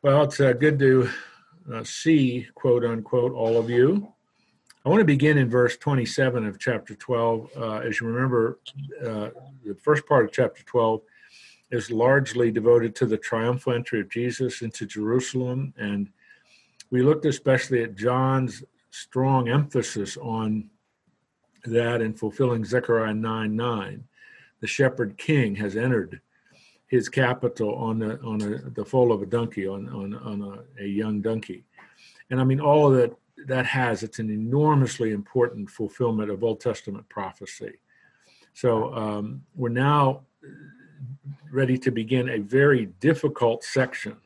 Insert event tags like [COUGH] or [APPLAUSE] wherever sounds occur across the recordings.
Well, it's uh, good to uh, see, quote unquote, all of you. I want to begin in verse 27 of chapter 12. Uh, as you remember, uh, the first part of chapter 12 is largely devoted to the triumphal entry of Jesus into Jerusalem. And we looked especially at John's strong emphasis on that in fulfilling Zechariah 9 9. The shepherd king has entered his capital on the on a, the foal of a donkey on on on a, a, young donkey, and I mean all that that has it's an enormously important fulfillment of Old Testament prophecy. So um, we're now ready to begin a very difficult section.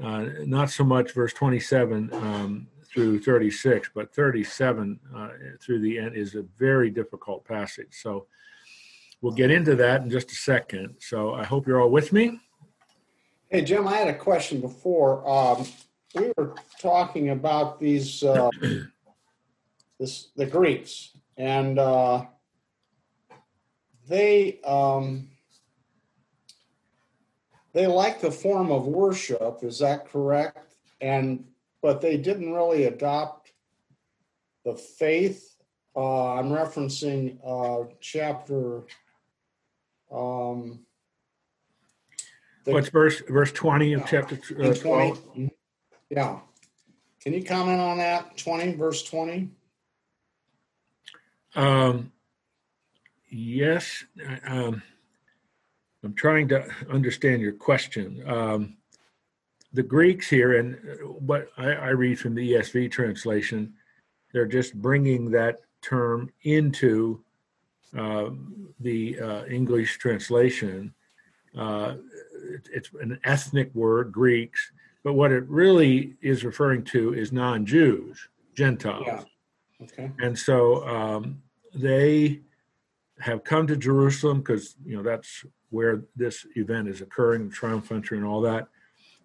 Uh, not so much verse 27 um, through 36, but 37 uh, through the end is a very difficult passage. So We'll get into that in just a second. So I hope you're all with me. Hey, Jim, I had a question before. Um, we were talking about these, uh, [CLEARS THROAT] this, the Greeks, and uh, they um, they like the form of worship. Is that correct? And but they didn't really adopt the faith. Uh, I'm referencing uh, chapter um, What's verse verse twenty of chapter uh, 20. twelve? Yeah. Can you comment on that? Twenty, verse twenty. Um, yes, um, I'm trying to understand your question. Um, the Greeks here, and what I, I read from the ESV translation, they're just bringing that term into uh, the uh, English translation. Uh, it, it's an ethnic word, Greeks, but what it really is referring to is non Jews, Gentiles. Yeah. Okay. And so um, they have come to Jerusalem because, you know, that's where this event is occurring, the triumph entry and all that.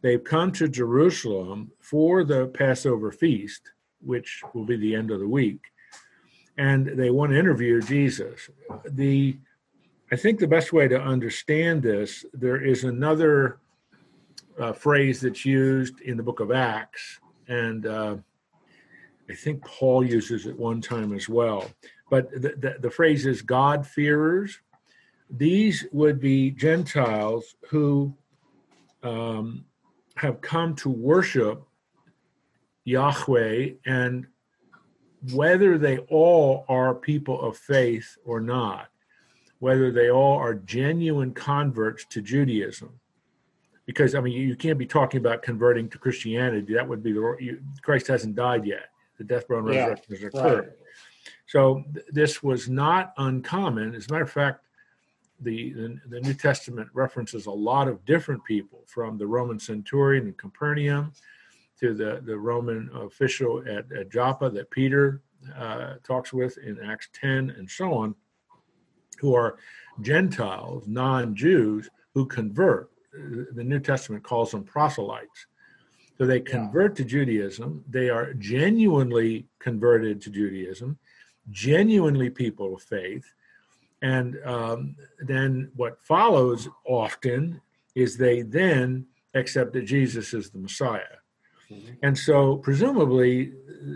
They've come to Jerusalem for the Passover feast, which will be the end of the week and they want to interview Jesus. The I think the best way to understand this, there is another uh, phrase that's used in the book of Acts, and uh, I think Paul uses it one time as well. But the, the, the phrase is God-fearers. These would be Gentiles who um, have come to worship Yahweh and whether they all are people of faith or not, whether they all are genuine converts to Judaism. Because I mean, you can't be talking about converting to Christianity. That would be the you, Christ hasn't died yet. The death, burial, and resurrection yeah, has occurred. Right. So th- this was not uncommon. As a matter of fact, the, the, the New Testament references a lot of different people, from the Roman centurion in Capernaum to the, the Roman official at, at Joppa that Peter uh, talks with in Acts 10 and so on, who are Gentiles, non Jews, who convert. The New Testament calls them proselytes. So they convert yeah. to Judaism. They are genuinely converted to Judaism, genuinely people of faith. And um, then what follows often is they then accept that Jesus is the Messiah. Mm-hmm. And so, presumably,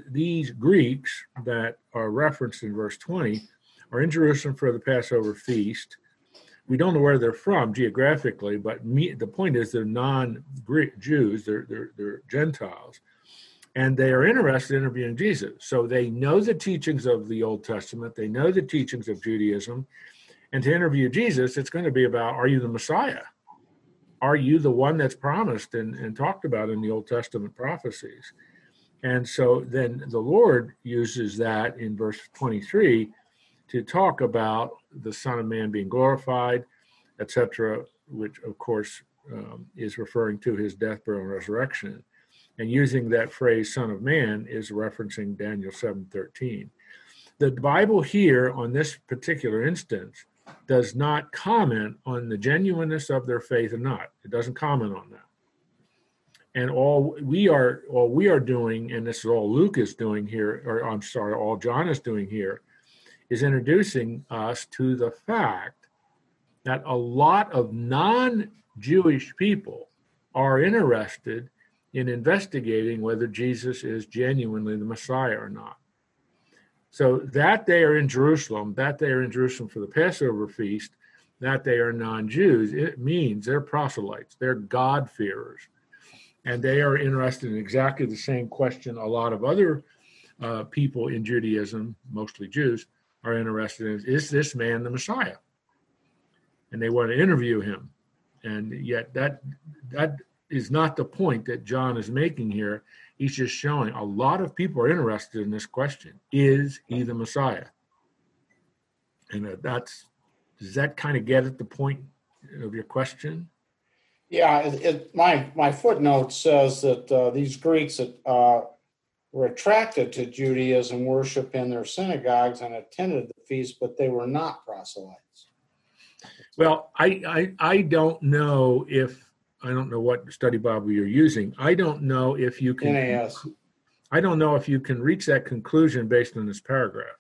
these Greeks that are referenced in verse 20 are in Jerusalem for the Passover feast. We don't know where they're from geographically, but me, the point is they're non Jews, they're, they're, they're Gentiles, and they are interested in interviewing Jesus. So they know the teachings of the Old Testament, they know the teachings of Judaism, and to interview Jesus, it's going to be about are you the Messiah? Are you the one that's promised and, and talked about in the Old Testament prophecies? And so then the Lord uses that in verse 23 to talk about the Son of Man being glorified, etc., which of course um, is referring to his death, burial, and resurrection. And using that phrase "Son of Man" is referencing Daniel 7:13. The Bible here on this particular instance does not comment on the genuineness of their faith or not. It doesn't comment on that. And all we are all we are doing, and this is all Luke is doing here, or I'm sorry, all John is doing here, is introducing us to the fact that a lot of non-Jewish people are interested in investigating whether Jesus is genuinely the Messiah or not. So that they are in Jerusalem, that they are in Jerusalem for the Passover feast, that they are non Jews, it means they're proselytes, they're God-fearers. And they are interested in exactly the same question a lot of other uh, people in Judaism, mostly Jews, are interested in is this man the Messiah? And they want to interview him. And yet that that is not the point that John is making here. He's just showing a lot of people are interested in this question: Is he the Messiah? And uh, that's does that kind of get at the point of your question? Yeah, it, it, my my footnote says that uh, these Greeks that uh, were attracted to Judaism worship in their synagogues and attended the feast, but they were not proselytes. Well, I, I I don't know if I don't know what study Bible you're using. I don't know if you can. NAS. I don't know if you can reach that conclusion based on this paragraph.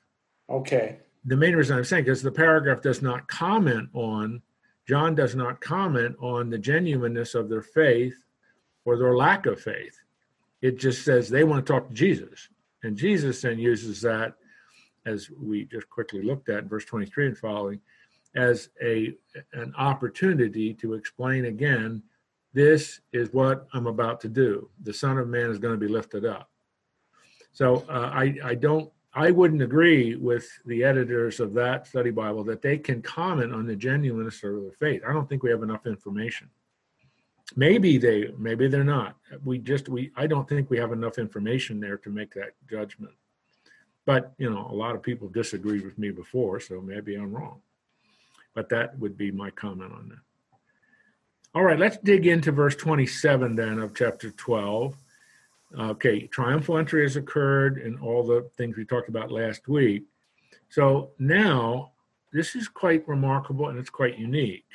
Okay. The main reason I'm saying is the paragraph does not comment on, John does not comment on the genuineness of their faith or their lack of faith. It just says they want to talk to Jesus. And Jesus then uses that, as we just quickly looked at in verse 23 and following, as a an opportunity to explain again this is what i'm about to do. The son of man is going to be lifted up. So uh, i i don't i wouldn't agree with the editors of that study bible that they can comment on the genuineness of their faith. I don't think we have enough information. Maybe they maybe they're not. We just we i don't think we have enough information there to make that judgment. But you know a lot of people disagreed with me before so maybe i'm wrong. But that would be my comment on that. All right, let's dig into verse 27 then of chapter 12. Okay, triumphal entry has occurred and all the things we talked about last week. So now this is quite remarkable and it's quite unique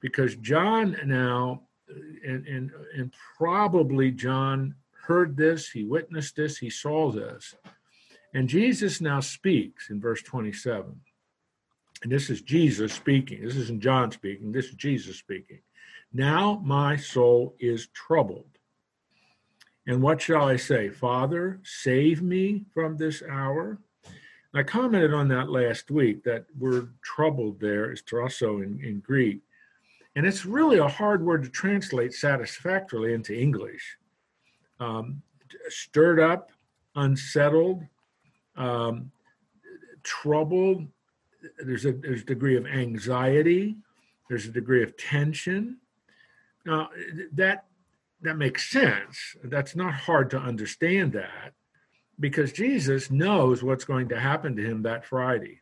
because John now, and, and, and probably John heard this, he witnessed this, he saw this. And Jesus now speaks in verse 27. And this is Jesus speaking. This isn't John speaking. This is Jesus speaking. Now my soul is troubled. And what shall I say? Father, save me from this hour. I commented on that last week. That word troubled there is tarasso in, in Greek. And it's really a hard word to translate satisfactorily into English. Um, stirred up, unsettled, um, troubled, there's a there's a degree of anxiety, there's a degree of tension. Now that that makes sense. That's not hard to understand that because Jesus knows what's going to happen to him that Friday.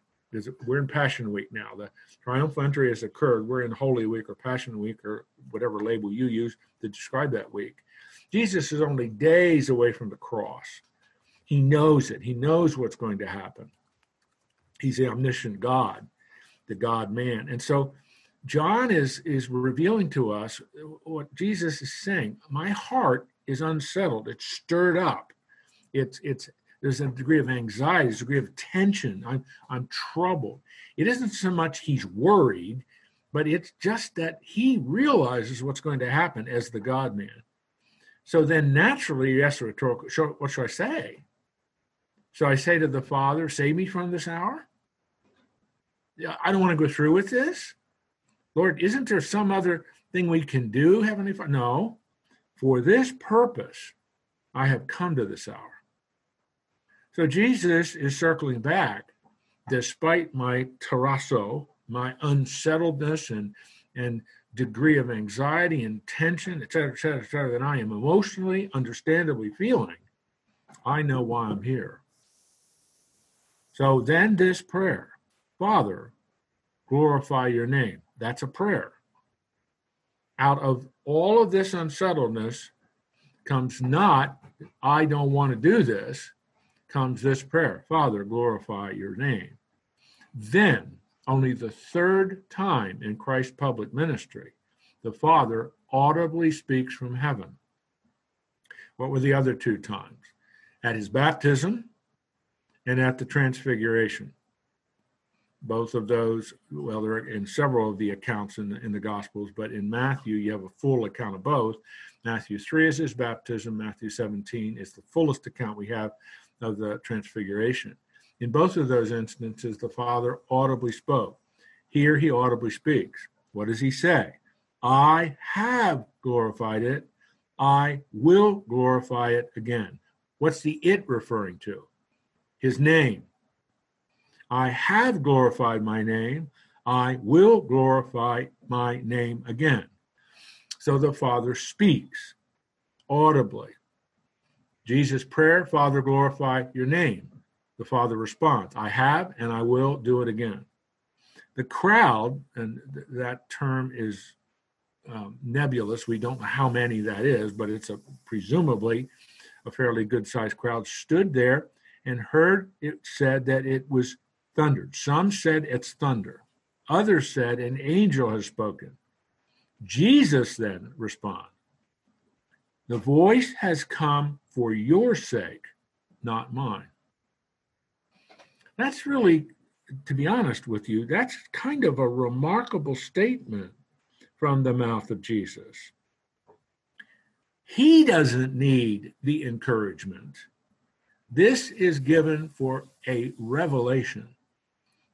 We're in Passion Week now. The triumphal entry has occurred. We're in Holy Week or Passion Week or whatever label you use to describe that week. Jesus is only days away from the cross. He knows it. He knows what's going to happen. He's the omniscient God, the God man. And so John is is revealing to us what Jesus is saying. My heart is unsettled. It's stirred up. It's it's there's a degree of anxiety, there's a degree of tension. I'm I'm troubled. It isn't so much he's worried, but it's just that he realizes what's going to happen as the God man. So then naturally you ask a rhetorical, what should I say? So I say to the Father, save me from this hour? I don't want to go through with this. Lord, isn't there some other thing we can do, Heavenly Father? No. For this purpose, I have come to this hour. So Jesus is circling back, despite my tarasso, my unsettledness and, and degree of anxiety and tension, et cetera, et cetera, et cetera, that I am emotionally, understandably feeling. I know why I'm here. So then this prayer Father, glorify your name. That's a prayer. Out of all of this unsettledness comes not, I don't want to do this, comes this prayer Father, glorify your name. Then, only the third time in Christ's public ministry, the Father audibly speaks from heaven. What were the other two times? At his baptism and at the transfiguration. Both of those, well, they're in several of the accounts in the, in the Gospels, but in Matthew, you have a full account of both. Matthew 3 is his baptism, Matthew 17 is the fullest account we have of the transfiguration. In both of those instances, the Father audibly spoke. Here he audibly speaks. What does he say? I have glorified it. I will glorify it again. What's the it referring to? His name. I have glorified my name. I will glorify my name again. So the Father speaks audibly. Jesus' prayer, Father, glorify your name. The Father responds, I have and I will do it again. The crowd, and th- that term is um, nebulous. We don't know how many that is, but it's a presumably a fairly good sized crowd, stood there and heard it said that it was thundered. Some said it's thunder. Others said an angel has spoken. Jesus then responded, The voice has come for your sake, not mine. That's really, to be honest with you, that's kind of a remarkable statement from the mouth of Jesus. He doesn't need the encouragement. This is given for a revelation.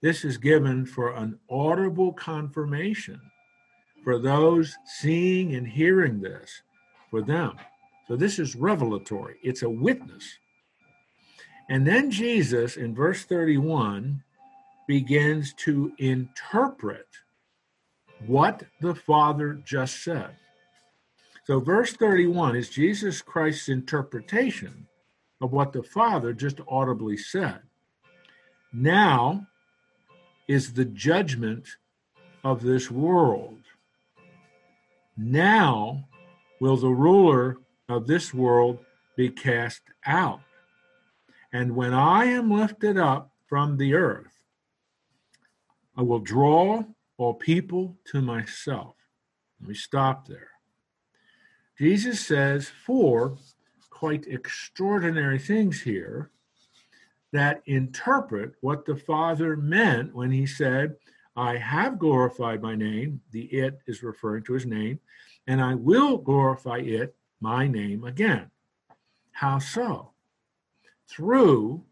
This is given for an audible confirmation for those seeing and hearing this, for them. So this is revelatory, it's a witness. And then Jesus in verse 31 begins to interpret what the Father just said. So, verse 31 is Jesus Christ's interpretation of what the Father just audibly said. Now is the judgment of this world. Now will the ruler of this world be cast out. And when I am lifted up from the earth, I will draw all people to myself. Let me stop there. Jesus says four quite extraordinary things here that interpret what the Father meant when he said, I have glorified my name. The it is referring to his name, and I will glorify it, my name, again. How so? Through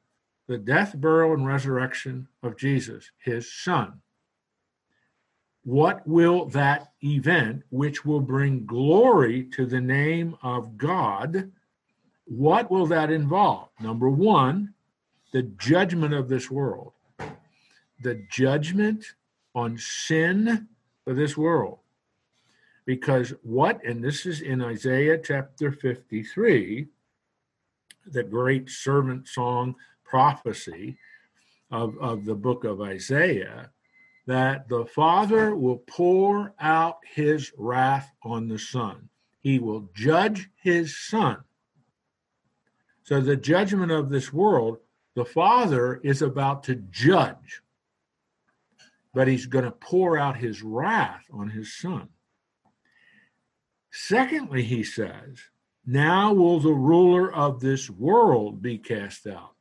the death, burial, and resurrection of Jesus, his Son what will that event, which will bring glory to the name of God, what will that involve? Number one, the judgment of this world, the judgment on sin of this world. Because what, and this is in Isaiah chapter 53, the great servant song prophecy of, of the book of Isaiah that the Father will pour out his wrath on the Son. He will judge his Son. So, the judgment of this world, the Father is about to judge, but he's going to pour out his wrath on his Son. Secondly, he says, Now will the ruler of this world be cast out.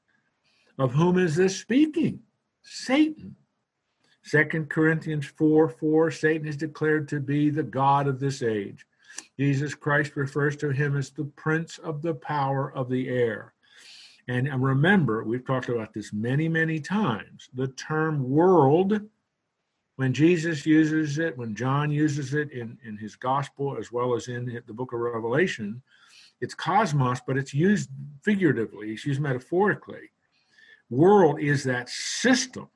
Of whom is this speaking? Satan. Second Corinthians 4 4, Satan is declared to be the God of this age. Jesus Christ refers to him as the prince of the power of the air. And remember, we've talked about this many, many times. The term world, when Jesus uses it, when John uses it in, in his gospel as well as in the book of Revelation, it's cosmos, but it's used figuratively, it's used metaphorically. World is that system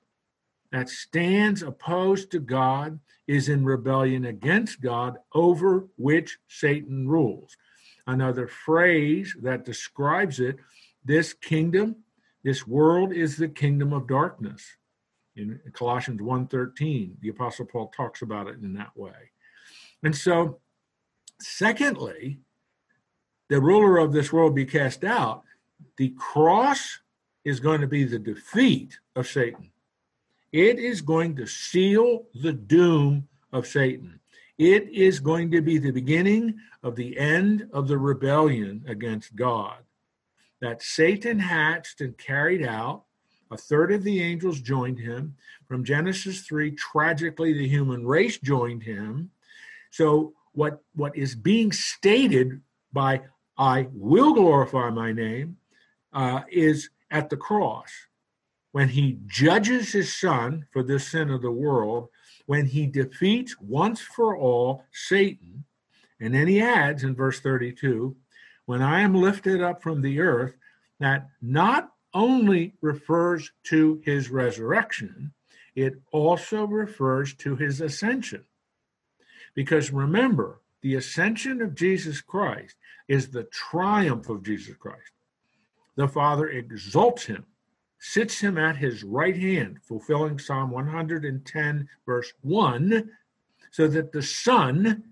that stands opposed to God is in rebellion against God, over which Satan rules. Another phrase that describes it this kingdom, this world is the kingdom of darkness. In Colossians 1:13, the apostle Paul talks about it in that way. And so, secondly, the ruler of this world be cast out. The cross is going to be the defeat of Satan. It is going to seal the doom of Satan. It is going to be the beginning of the end of the rebellion against God that Satan hatched and carried out A third of the angels joined him. From Genesis 3, tragically, the human race joined him. So, what, what is being stated by I will glorify my name uh, is at the cross when he judges his son for the sin of the world, when he defeats once for all Satan. And then he adds in verse 32 when I am lifted up from the earth, that not only refers to his resurrection, it also refers to his ascension. Because remember, the ascension of Jesus Christ is the triumph of Jesus Christ. The Father exalts him, sits him at his right hand, fulfilling Psalm 110, verse 1, so that the Son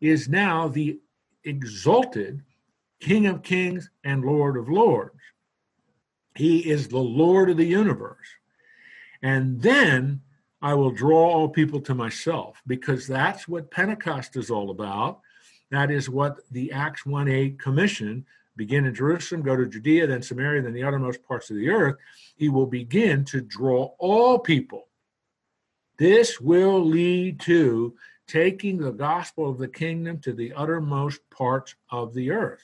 is now the exalted King of kings and Lord of lords. He is the Lord of the universe. And then I will draw all people to myself because that's what Pentecost is all about. That is what the Acts 1 8 commission begin in Jerusalem, go to Judea, then Samaria, then the uttermost parts of the earth. He will begin to draw all people. This will lead to taking the gospel of the kingdom to the uttermost parts of the earth.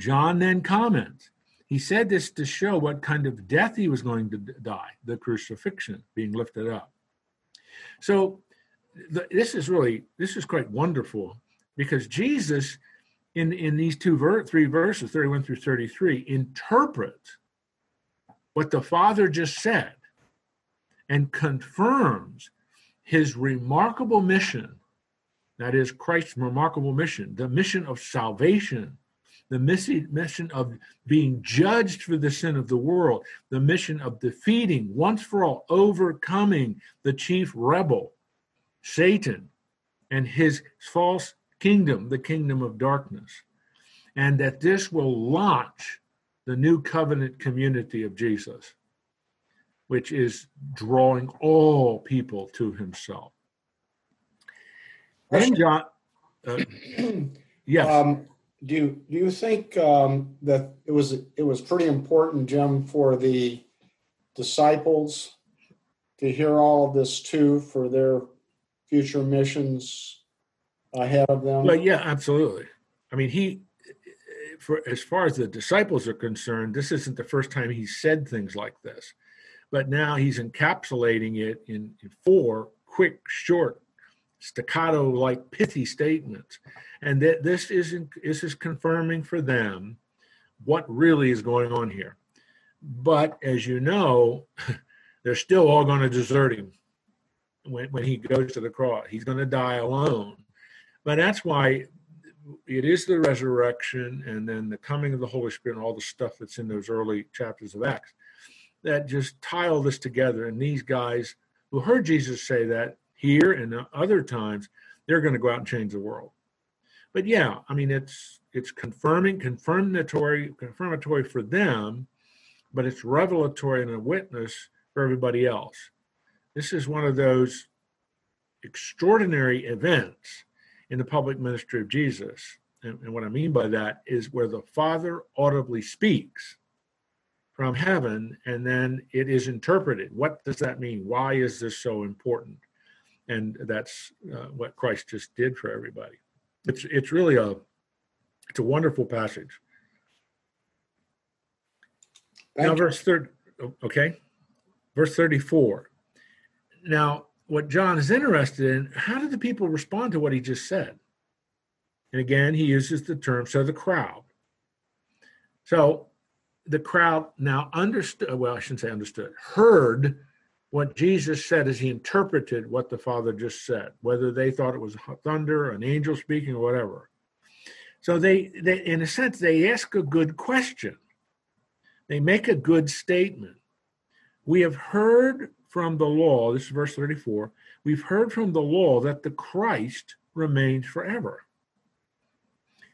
John then comments. He said this to show what kind of death he was going to die the crucifixion being lifted up. So the, this is really this is quite wonderful because jesus in in these two ver- three verses 31 through 33 interprets what the father just said and confirms his remarkable mission that is christ's remarkable mission the mission of salvation the mission of being judged for the sin of the world, the mission of defeating, once for all, overcoming the chief rebel, Satan, and his false kingdom, the kingdom of darkness. And that this will launch the new covenant community of Jesus, which is drawing all people to himself. Then John, uh, [CLEARS THROAT] yes. Um, do you, do you think um, that it was it was pretty important, Jim, for the disciples to hear all of this too for their future missions ahead of them? Well, yeah, absolutely. I mean, he, for as far as the disciples are concerned, this isn't the first time he said things like this, but now he's encapsulating it in, in four quick, short, staccato-like, pithy statements and that this isn't this is confirming for them what really is going on here. But as you know, [LAUGHS] they're still all going to desert him when, when he goes to the cross. He's going to die alone. But that's why it is the resurrection and then the coming of the Holy Spirit and all the stuff that's in those early chapters of Acts that just tie all this together. And these guys who heard Jesus say that here and other times, they're going to go out and change the world but yeah, I mean it's it's confirming, confirmatory, confirmatory for them, but it's revelatory and a witness for everybody else. This is one of those extraordinary events in the public ministry of Jesus. And, and what I mean by that is where the Father audibly speaks from heaven and then it is interpreted. What does that mean? Why is this so important? And that's uh, what Christ just did for everybody. It's it's really a it's a wonderful passage. Thank now, you. verse third. Okay, verse thirty-four. Now, what John is interested in, how did the people respond to what he just said? And again, he uses the term so the crowd. So the crowd now understood. Well, I shouldn't say understood. Heard what Jesus said as he interpreted what the Father just said, whether they thought it was thunder, an angel speaking, or whatever. So they, they in a sense, they ask a good question. They make a good statement. We have heard from the law, this is verse 34, we've heard from the law that the Christ remains forever.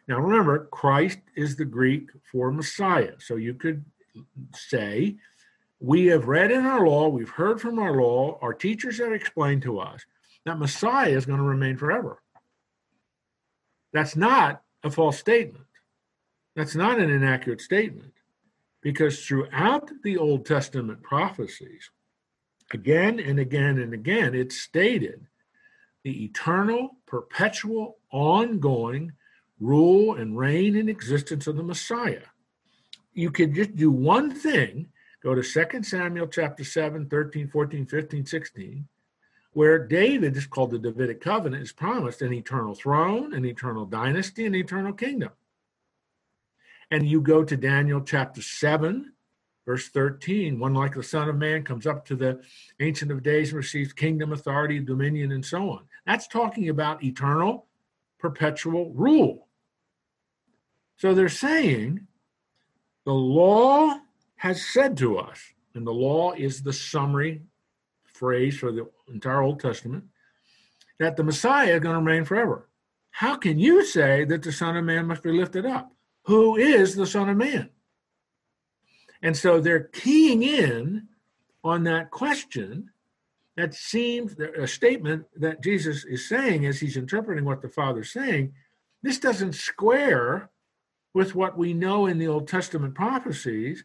Now remember, Christ is the Greek for Messiah. So you could say we have read in our law, we've heard from our law, our teachers have explained to us that Messiah is going to remain forever. That's not a false statement. That's not an inaccurate statement Because throughout the Old Testament prophecies, again and again and again, it's stated the eternal, perpetual, ongoing rule and reign and existence of the Messiah. You could just do one thing, go to 2 Samuel chapter 7, 13, 14, 15, 16, where David is called the Davidic covenant, is promised an eternal throne, an eternal dynasty, an eternal kingdom. And you go to Daniel chapter 7, verse 13 one like the Son of Man comes up to the Ancient of Days and receives kingdom, authority, dominion, and so on. That's talking about eternal, perpetual rule. So they're saying the law has said to us, and the law is the summary phrase for the entire Old Testament, that the Messiah is going to reign forever. How can you say that the Son of Man must be lifted up? Who is the Son of Man? And so they're keying in on that question that seems a statement that Jesus is saying as he's interpreting what the Father's saying. This doesn't square with what we know in the Old Testament prophecies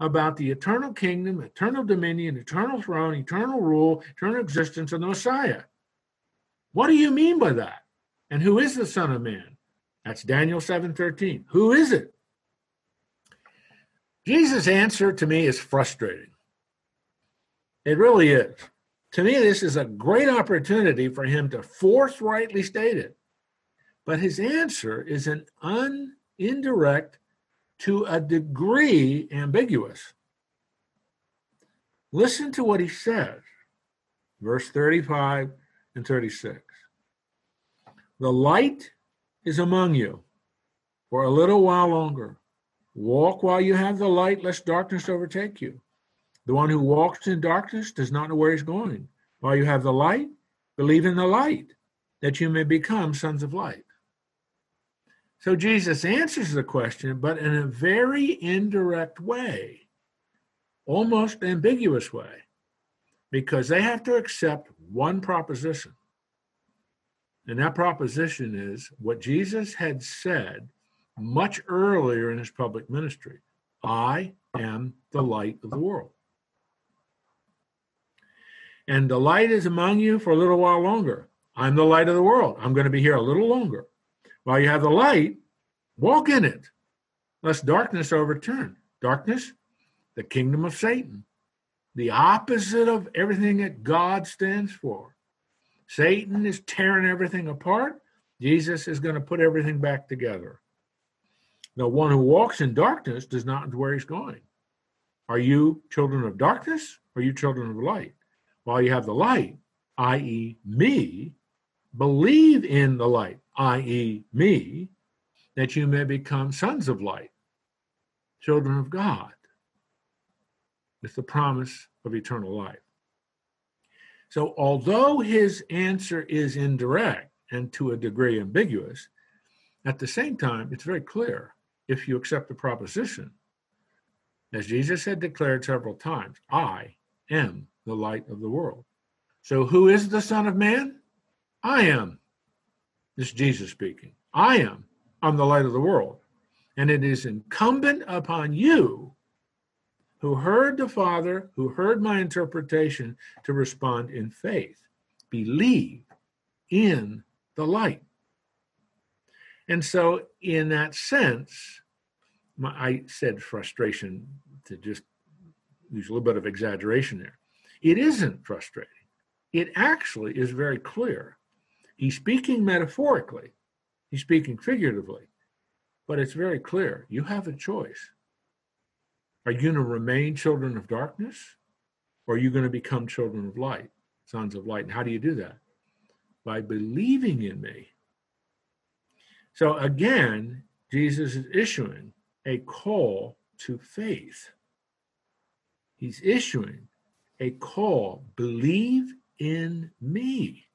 about the eternal kingdom, eternal dominion, eternal throne, eternal rule, eternal existence of the Messiah. What do you mean by that? And who is the Son of Man? That's Daniel 7:13. Who is it? Jesus' answer to me is frustrating. It really is. To me, this is a great opportunity for him to forthrightly state it. But his answer is an un, indirect, to a degree ambiguous. Listen to what he says, verse 35 and 36. The light is among you for a little while longer. Walk while you have the light, lest darkness overtake you. The one who walks in darkness does not know where he's going. While you have the light, believe in the light, that you may become sons of light. So Jesus answers the question, but in a very indirect way, almost ambiguous way, because they have to accept one proposition. And that proposition is what Jesus had said much earlier in his public ministry I am the light of the world. And the light is among you for a little while longer. I'm the light of the world. I'm going to be here a little longer. While you have the light, walk in it, lest darkness overturn. Darkness, the kingdom of Satan, the opposite of everything that God stands for. Satan is tearing everything apart. Jesus is going to put everything back together. The one who walks in darkness does not know where he's going. Are you children of darkness? Or are you children of light? While you have the light, i.e., me, believe in the light, i.e., me, that you may become sons of light, children of God, with the promise of eternal life. So, although his answer is indirect and to a degree ambiguous, at the same time, it's very clear if you accept the proposition. As Jesus had declared several times, I am the light of the world. So, who is the Son of Man? I am. This is Jesus speaking. I am. I'm the light of the world. And it is incumbent upon you who heard the Father, who heard my interpretation, to respond in faith. Believe in the light. And so, in that sense, my, I said frustration to just use a little bit of exaggeration there. It isn't frustrating. It actually is very clear. He's speaking metaphorically, he's speaking figuratively, but it's very clear. You have a choice. Are you going to remain children of darkness or are you going to become children of light, sons of light? And how do you do that? By believing in me. So again, Jesus is issuing a call to faith. He's issuing a call believe in me.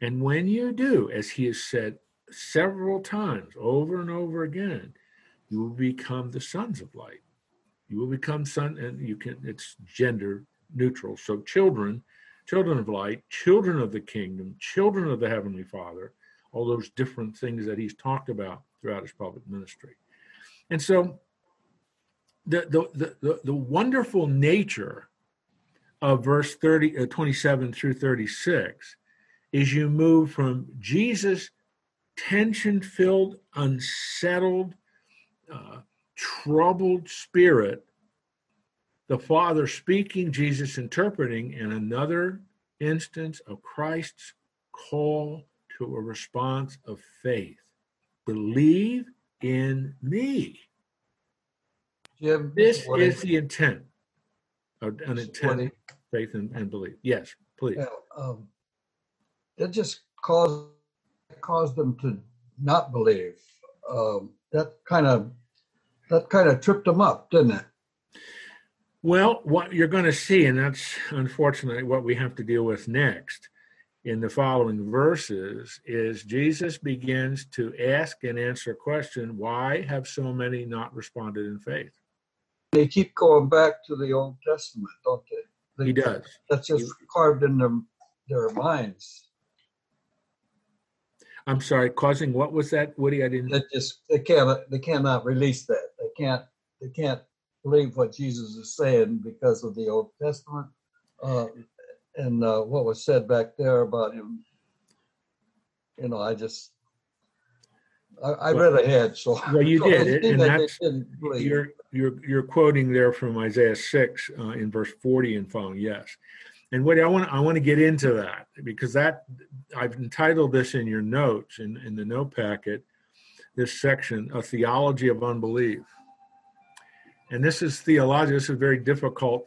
And when you do, as he has said several times over and over again, you will become the sons of light. You will become son, and you can, it's gender neutral. So, children, children of light, children of the kingdom, children of the Heavenly Father, all those different things that he's talked about throughout his public ministry. And so the, the, the, the wonderful nature of verse 30, uh, 27 through 36 is you move from Jesus tension filled, unsettled, uh, troubled spirit, the Father speaking, Jesus interpreting, and another instance of Christ's call to a response of faith. Believe in me. Jim, This what is if- the intent of an intent, if- faith, and, and belief. Yes, please. yeah, um, It just caused, caused them to not believe. Um, That kind of, that kind of tripped them up, didn't it? Well, what you're going to see, and that's unfortunately what we have to deal with next in the following verses, is Jesus begins to ask and answer a question why have so many not responded in faith? They keep going back to the Old Testament, don't they? He does. That's just carved in their, their minds. I'm sorry, causing what was that, Woody? I didn't. They just, they can't, they cannot release that. They can't, they can't believe what Jesus is saying because of the Old Testament. Uh, and uh, what was said back there about him. You know, I just, I, I read ahead, so. [LAUGHS] Well, you so did, [LAUGHS] it, and that that's you're you're you're quoting there from Isaiah six uh, in verse forty and following. Yes, and what I want I want to get into that because that I've entitled this in your notes in in the note packet. This section, a theology of unbelief, and this is theology. This is a very difficult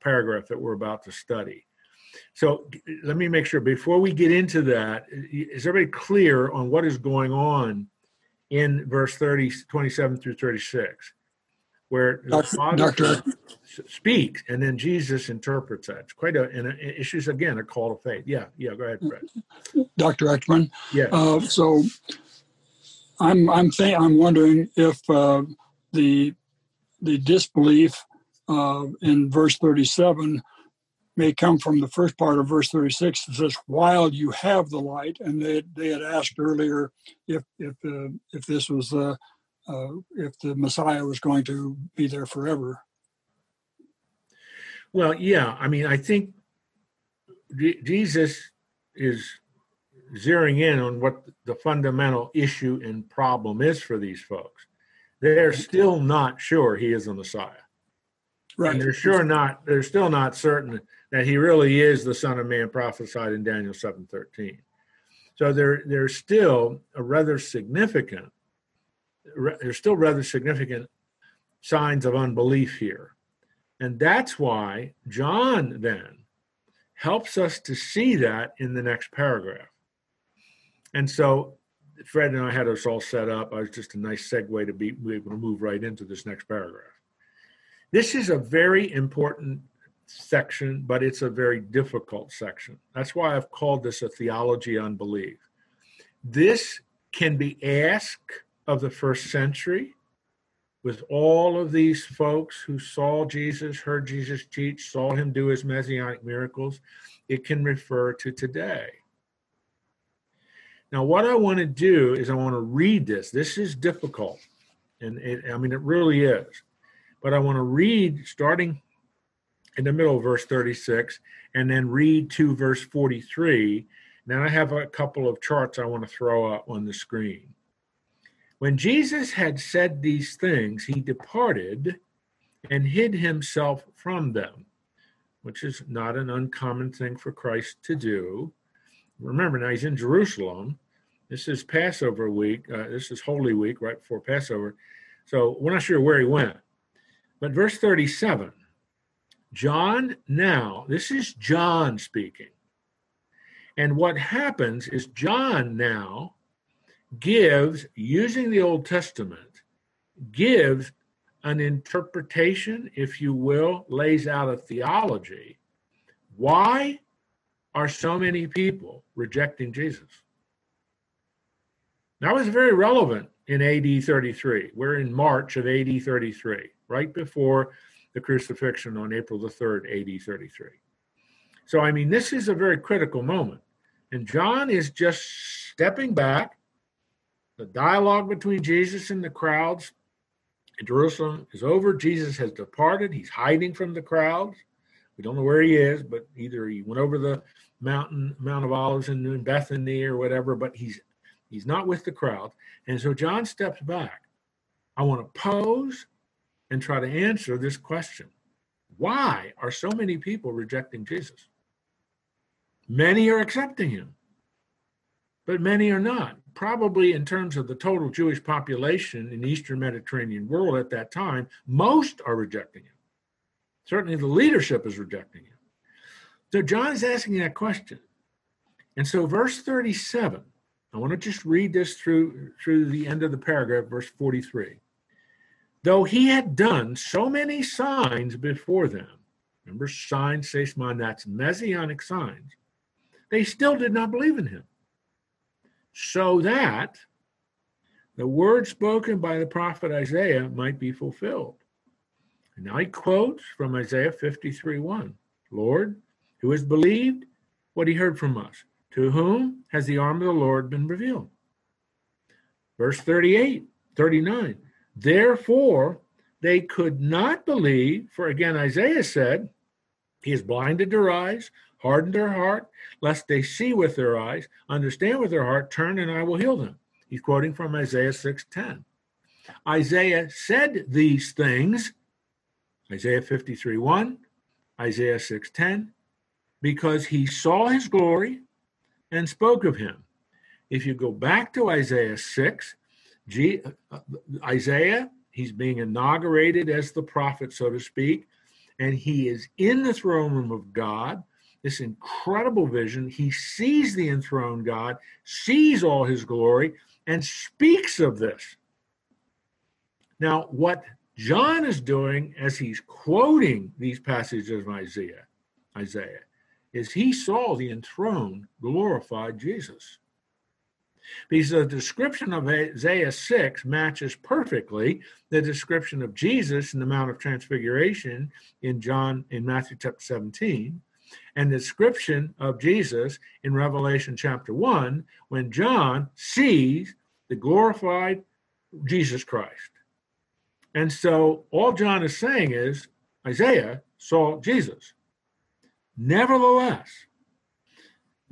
paragraph that we're about to study. So let me make sure before we get into that, is everybody clear on what is going on in verse 30, 27 through 36, where the Doctor- speaks and then Jesus interprets that. It's quite a, and it issues again a call to faith. Yeah, yeah, go ahead, Fred. Dr. Ekman. Yeah. Uh, so I'm I'm th- I'm wondering if uh, the the disbelief uh, in verse 37 may come from the first part of verse 36 that says, "While you have the light," and they they had asked earlier if if uh, if this was uh, uh, if the Messiah was going to be there forever. Well, yeah, I mean, I think Je- Jesus is zeroing in on what the fundamental issue and problem is for these folks. They're still not sure he is the Messiah. Right. And they're sure not, they're still not certain that he really is the Son of Man prophesied in Daniel 7:13. So there, there's still a rather significant, there's still rather significant signs of unbelief here. And that's why John then helps us to see that in the next paragraph. And so Fred and I had us all set up. I was just a nice segue to be, be able to move right into this next paragraph. This is a very important section, but it's a very difficult section. That's why I've called this a theology unbelief. This can be asked of the first century with all of these folks who saw Jesus, heard Jesus teach, saw him do his messianic miracles. It can refer to today. Now, what I want to do is I want to read this. This is difficult, and it, I mean, it really is. But I want to read starting in the middle of verse 36 and then read to verse 43. Now, I have a couple of charts I want to throw up on the screen. When Jesus had said these things, he departed and hid himself from them, which is not an uncommon thing for Christ to do. Remember, now he's in Jerusalem. This is Passover week. Uh, this is Holy Week, right before Passover. So we're not sure where he went. But verse 37 John now, this is John speaking. And what happens is John now gives, using the Old Testament, gives an interpretation, if you will, lays out a theology. Why are so many people rejecting Jesus? That was very relevant in AD 33. We're in March of AD 33, right before the crucifixion on April the 3rd, AD 33. So, I mean, this is a very critical moment. And John is just stepping back. The dialogue between Jesus and the crowds in Jerusalem is over. Jesus has departed. He's hiding from the crowds. We don't know where he is, but either he went over the mountain, Mount of Olives in Bethany or whatever, but he's he's not with the crowd. And so John steps back. I want to pose and try to answer this question. Why are so many people rejecting Jesus? Many are accepting him, but many are not. Probably in terms of the total Jewish population in the Eastern Mediterranean world at that time, most are rejecting him. Certainly the leadership is rejecting him. So John is asking that question. And so verse 37, I want to just read this through through the end of the paragraph, verse 43. Though he had done so many signs before them, remember signs, semeion, that's messianic signs, they still did not believe in him. So that the word spoken by the prophet Isaiah might be fulfilled. And I quote from Isaiah 53 1 Lord, who has believed what he heard from us? To whom has the arm of the Lord been revealed? Verse 38, 39. Therefore, they could not believe, for again, Isaiah said, He has blinded their eyes, hardened their heart, lest they see with their eyes, understand with their heart, turn, and I will heal them. He's quoting from Isaiah 6:10. Isaiah said these things, Isaiah 53 1, Isaiah 6:10, because he saw his glory and spoke of him. If you go back to Isaiah 6, G, uh, Isaiah, he's being inaugurated as the prophet, so to speak, and he is in the throne room of God. This incredible vision. He sees the enthroned God, sees all his glory, and speaks of this. Now, what John is doing as he's quoting these passages of Isaiah, Isaiah, is he saw the enthroned, glorified Jesus. Because the description of Isaiah 6 matches perfectly the description of Jesus in the Mount of Transfiguration in John in Matthew chapter 17 and the description of Jesus in Revelation chapter 1 when John sees the glorified Jesus Christ. And so all John is saying is Isaiah saw Jesus. Nevertheless,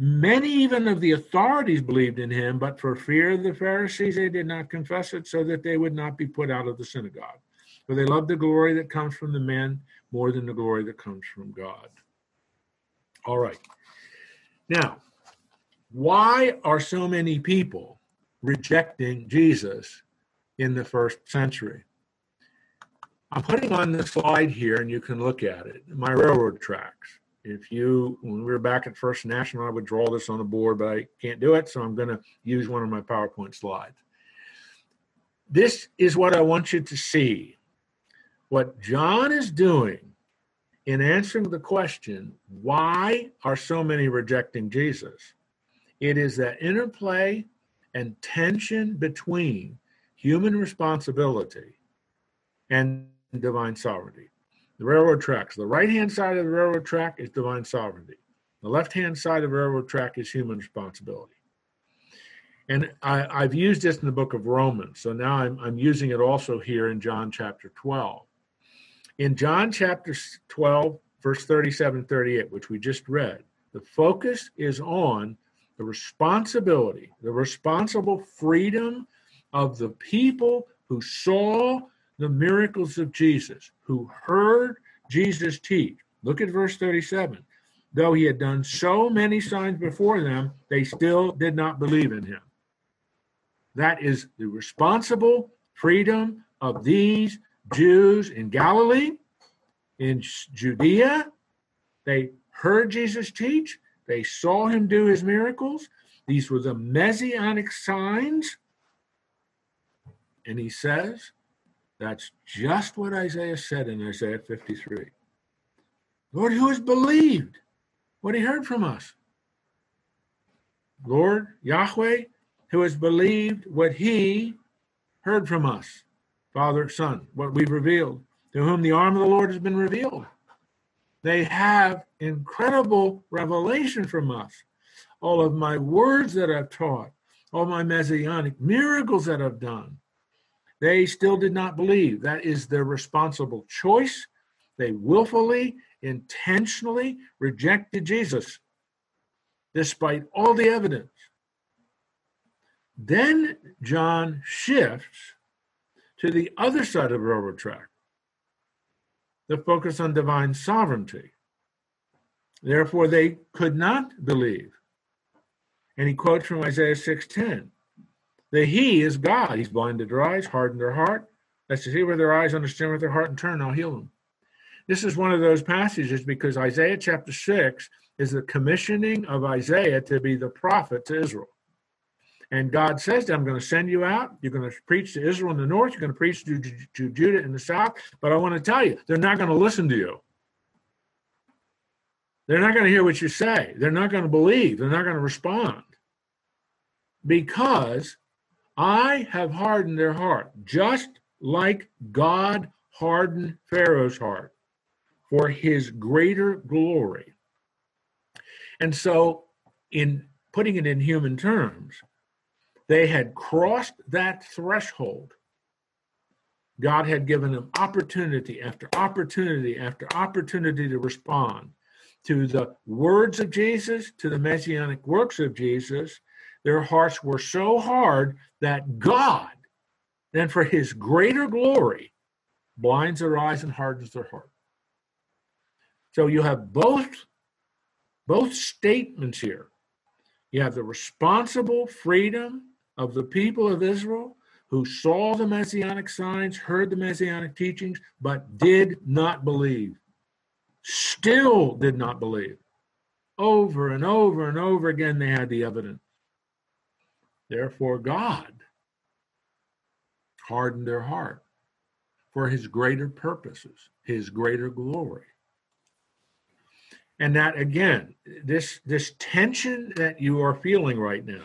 many even of the authorities believed in him, but for fear of the Pharisees, they did not confess it so that they would not be put out of the synagogue. For they loved the glory that comes from the men more than the glory that comes from God. All right. Now, why are so many people rejecting Jesus in the first century? I'm putting on the slide here, and you can look at it, my railroad tracks. If you, when we were back at First National, I would draw this on the board, but I can't do it, so I'm going to use one of my PowerPoint slides. This is what I want you to see. What John is doing in answering the question, why are so many rejecting Jesus? It is that interplay and tension between human responsibility and divine sovereignty. The railroad tracks. The right hand side of the railroad track is divine sovereignty. The left hand side of the railroad track is human responsibility. And I, have used this in the book of Romans. So now I'm, I'm using it also here in John chapter 12. In John chapter 12, verse 37 38, which we just read, the focus is on the responsibility, the responsible freedom of the people who saw the miracles of Jesus, who heard Jesus teach. Look at verse 37. Though he had done so many signs before them, they still did not believe in him. That is the responsible freedom of these Jews in Galilee, in Judea. They heard Jesus teach, they saw him do his miracles. These were the messianic signs. And he says, that's just what Isaiah said in Isaiah 53. Lord, who has believed what he heard from us? Lord, Yahweh, who has believed what he heard from us, Father, Son, what we've revealed, to whom the arm of the Lord has been revealed. They have incredible revelation from us. All of my words that I've taught, all my messianic miracles that I've done, They still did not believe. That is their responsible choice. They willfully, intentionally rejected Jesus, despite all the evidence. Then John shifts to the other side of the railroad track, the focus on divine sovereignty. Therefore, they could not believe. And he quotes from Isaiah 6:10. The He is God. He's blinded their eyes, hardened their heart. That's to see with their eyes, understand with their heart, and turn, I'll heal them. This is one of those passages because Isaiah chapter 6 is the commissioning of Isaiah to be the prophet to Israel. And God says I'm going to send you out. You're going to preach to Israel in the north. You're going to preach to, to, to Judah in the south. But I want to tell you, they're not going to listen to you. They're not going to hear what you say. They're not going to believe. They're not going to respond because I have hardened their heart, just like God hardened Pharaoh's heart for his greater glory. And so, in putting it in human terms, they had crossed that threshold. God had given them opportunity after opportunity after opportunity to respond to the words of Jesus, to the messianic works of Jesus, their hearts were so hard that God, then for his greater glory, blinds their eyes and hardens their heart. So you have both both statements here. You have the responsible freedom of the people of Israel who saw the messianic signs, heard the messianic teachings, but did not believe. Still did not believe. Over and over and over again, they had the evidence. Therefore, God hardened their heart for his greater purposes, his greater glory. And that again, this this tension that you are feeling right now,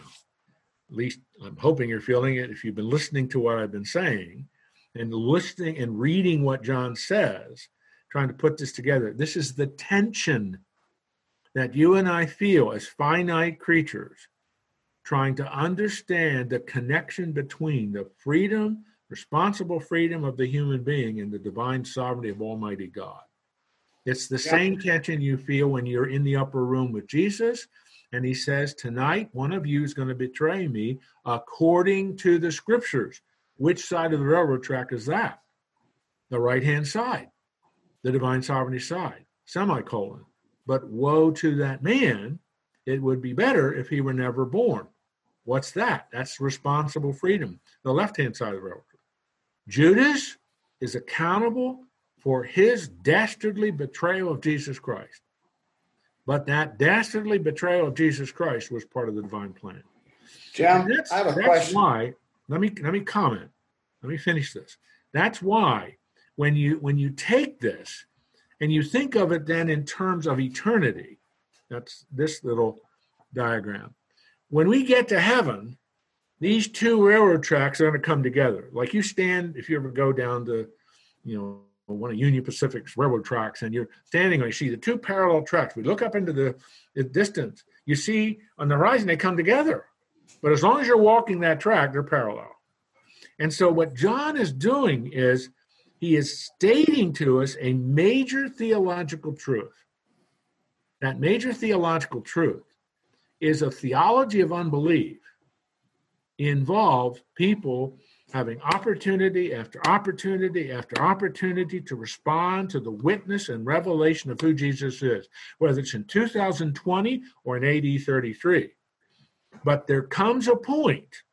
at least I'm hoping you're feeling it if you've been listening to what I've been saying and listening and reading what John says, trying to put this together. This is the tension that you and I feel as finite creatures trying to understand the connection between the freedom, responsible freedom of the human being and the divine sovereignty of Almighty God. It's the yeah. same tension you feel when you're in the upper room with Jesus and he says, Tonight, one of you is going to betray me according to the scriptures. Which side of the railroad track is that? The right hand side, the divine sovereignty side, semicolon. But woe to that man, it would be better if he were never born. What's that? That's responsible freedom, the left hand side of the railroad. Judas is accountable for his dastardly betrayal of Jesus Christ. But that dastardly betrayal of Jesus Christ was part of the divine plan. Jim, I have a that's question. why, let me let me comment. Let me finish this. That's why when you when you take this and you think of it then in terms of eternity, that's this little diagram when we get to heaven, these two railroad tracks are going to come together. Like you stand, if you ever go down to, you know, one of Union Pacific's railroad tracks, and you're standing and you see the two parallel tracks. We look up into the, the distance. You see on the horizon they come together, but as long as you're walking that track, they're parallel. And so what John is doing is he is stating to us a major theological truth. That major theological truth is a theology of unbelief involve people having opportunity after opportunity after opportunity to respond to the witness and revelation of who Jesus is, whether it's in 2020 or in AD 33. But there comes a point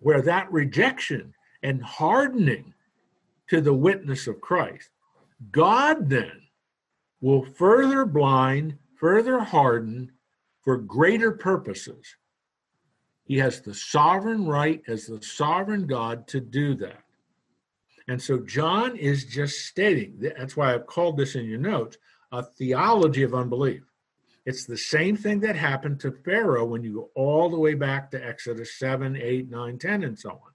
where that rejection and hardening to the witness of Christ, God then will further blind, further harden, for greater purposes. He has the sovereign right as the sovereign God to do that. And so John is just stating that's why I've called this in your notes a theology of unbelief. It's the same thing that happened to Pharaoh when you go all the way back to Exodus 7, 8, 9, 10, and so on.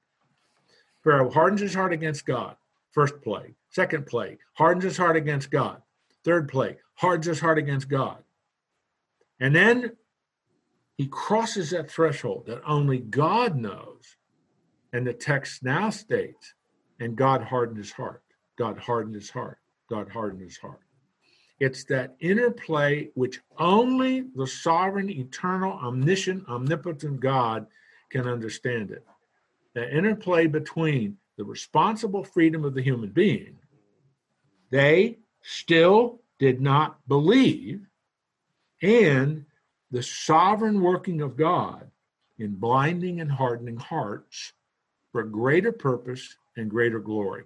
Pharaoh hardens his heart against God, first plague. Second plague, hardens his heart against God. Third plague, hardens his heart against God. And then he crosses that threshold that only God knows And the text now states, and God hardened his heart. God hardened his heart. God hardened his heart. It's that interplay which only the sovereign, eternal, omniscient, omnipotent God can understand it. That interplay between the responsible freedom of the human being, they still did not believe, and the sovereign working of God in blinding and hardening hearts for greater purpose and greater glory.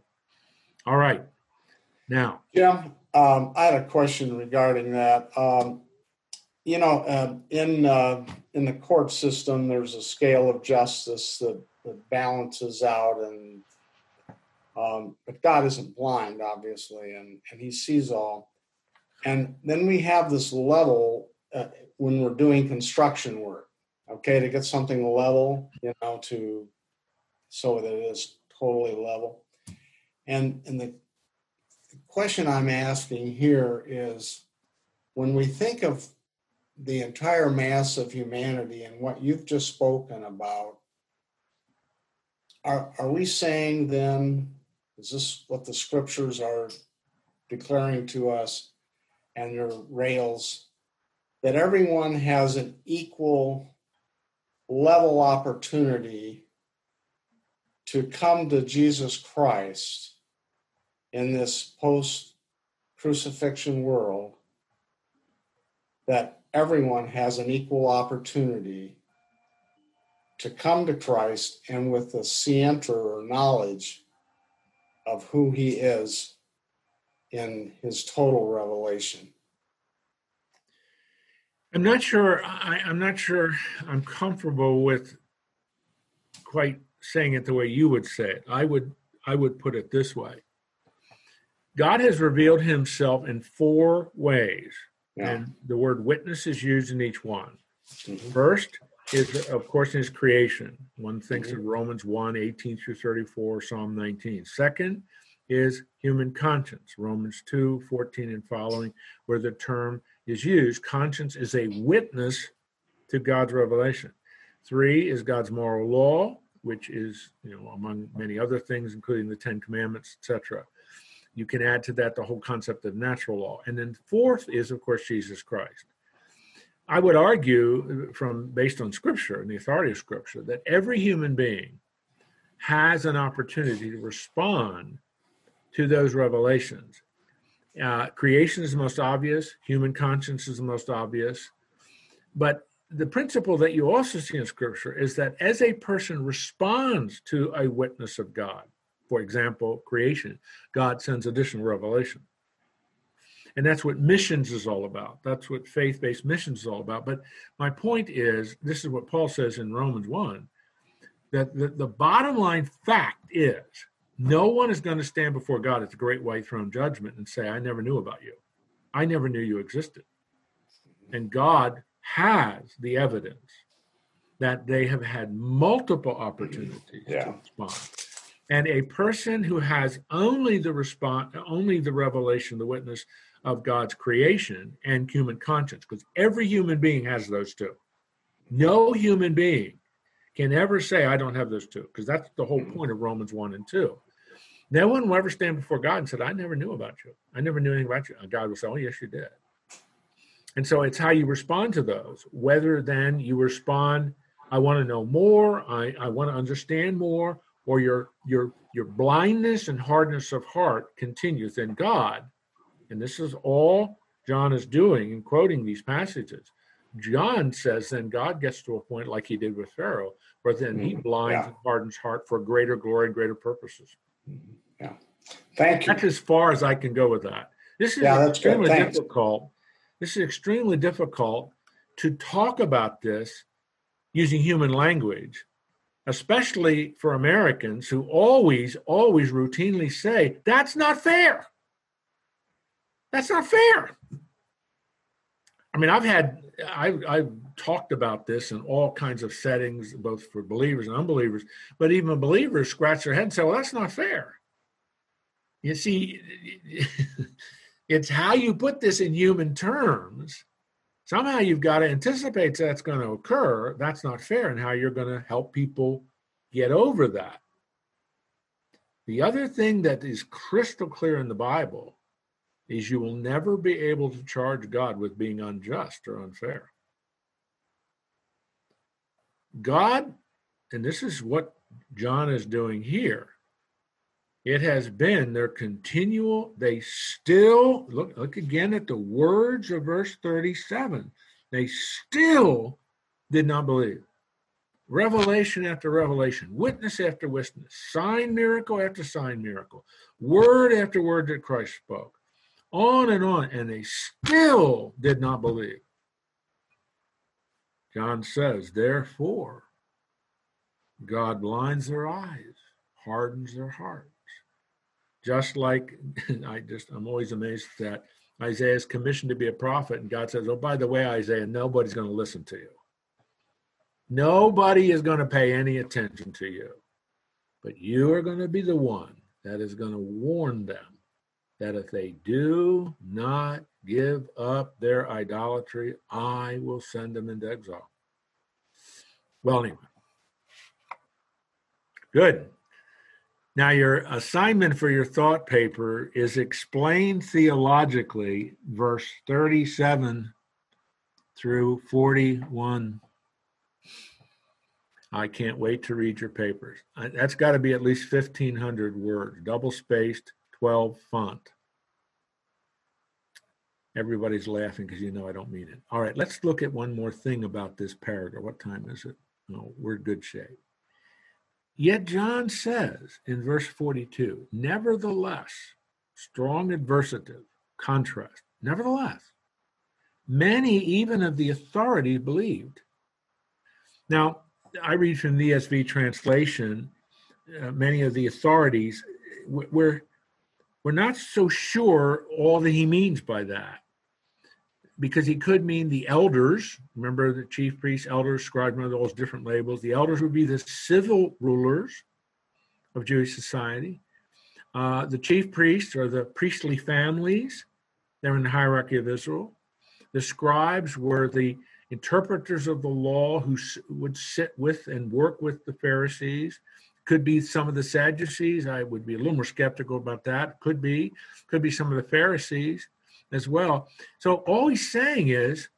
All right. Now, Jim, um, I had a question regarding that. Um, you know, uh, in uh, in the court system, there's a scale of justice that, that balances out, and um, but God isn't blind, obviously, and and He sees all. And then we have this level uh, when we're doing construction work. Okay, to get something level, you know, to so that it is totally level. And and the question I'm asking here is when we think of the entire mass of humanity and what you've just spoken about, are, are we saying then, is this what the scriptures are declaring to us and their rails, that everyone has an equal level opportunity to come to Jesus Christ in this post crucifixion world that everyone has an equal opportunity to come to Christ and with the scienter or knowledge of who he is in his total revelation. I'm not sure. I, I'm not sure I'm comfortable with quite saying it the way you would say it. I would I would put it this way. God has revealed himself in four ways, Yeah. and the word witness is used in each one. Mhm. First is, of course, in his creation. One thinks of Romans 1 18 through 34, Psalm 19. Second is human conscience, Romans 2 14 and following, where the term is used. Conscience is a witness to God's revelation. Three is God's moral law, which is, you know, among many other things, including the Ten Commandments, etc. You can add to that the whole concept of natural law. And then fourth is, of course, Jesus Christ. I would argue uh, from based on scripture and the authority of scripture that every human being has an opportunity to respond to those revelations. Uh, creation is the most obvious, human conscience is the most obvious. But the principle that you also see in scripture is that as a person responds to a witness of God, for example, creation, God sends additional revelation. And that's what missions is all about. That's what faith based missions is all about. But my point is this is what Paul says in Romans 1 that the, the bottom line fact is no one is going to stand before God at the great white throne judgment and say, I never knew about you. I never knew you existed. And God has the evidence that they have had multiple opportunities Yeah. to respond. And a person who has only the response, only the revelation, the witness of God's creation and human conscience, because every human being has those two. No human being can ever say, I don't have those two, because that's the whole mm-hmm. point of Romans 1 and 2. No one will ever stand before God and said, I never knew about you. I never knew anything about you. And God will say, Oh, yes, you did. And so it's how you respond to those, whether then you respond, I want to know more, I, I want to understand more, or your your your blindness and hardness of heart continues, then God, and this is all John is doing in quoting these passages. John says then God gets to a point like he did with Pharaoh, where then he Mhm. blinds Yeah. and hardens heart for greater glory and greater purposes. Mm-hmm. Thank you. That's as far as I can go with that. This is Yeah, extremely difficult. This is extremely difficult to talk about this using human language, especially for Americans who always, always routinely say, that's not fair. That's not fair. I mean, I've had, I've, I've talked about this in all kinds of settings, both for believers and unbelievers, but even believers scratch their head and say, well, that's not fair. You see, [LAUGHS] it's how you put this in human terms. Somehow you've got to anticipate that's going to occur. That's not fair, and how you're going to help people get over that. The other thing that is crystal clear in the Bible is you will never be able to charge God with being unjust or unfair. God, and this is what John is doing here, it has been their continual, they still, look, look again at the words of verse 37. They still did not believe. Revelation after revelation, witness after witness, sign miracle after sign miracle, word after word that Christ spoke, on and on, and they still did not believe. John says, therefore, God blinds their eyes, hardens their hearts. Just like [LAUGHS] I just, I'm always amazed that Isaiah is commissioned to be a prophet, and God says, Oh, by the way, Isaiah, nobody's going to listen to you. Nobody is going to pay any attention to you. But you are going to be the one that is going to warn them that if they do not give up their idolatry, I will send them into exile. Well, anyway. Good. Now, your assignment for your thought paper is explain theologically verse 37 through 41. I can't wait to read your papers. Uh, that's got to be at least 1,500 words, double spaced, 12 font. Everybody's laughing because you know I don't mean it. All right, let's look at one more thing about this paragraph. What time is it? No, we're good shape. Yet John says in verse 42, nevertheless, strong adversative, contrast, nevertheless, many even of the authority believed. Now, I read from the ESV translation, uh, many of the authorities, we're, we're not so sure all that he means by that because he could mean the elders. Remember the chief priests, elders, scribes, of those different labels. The elders would be the civil rulers of Jewish society. Uh, the chief priests are the priestly families. They're in the hierarchy of Israel. The scribes were the interpreters of the law who would sit with and work with the Pharisees. Could be some of the Sadducees. I would be a little more skeptical about that. Could be. Could be some of the Pharisees as well. So all he's saying is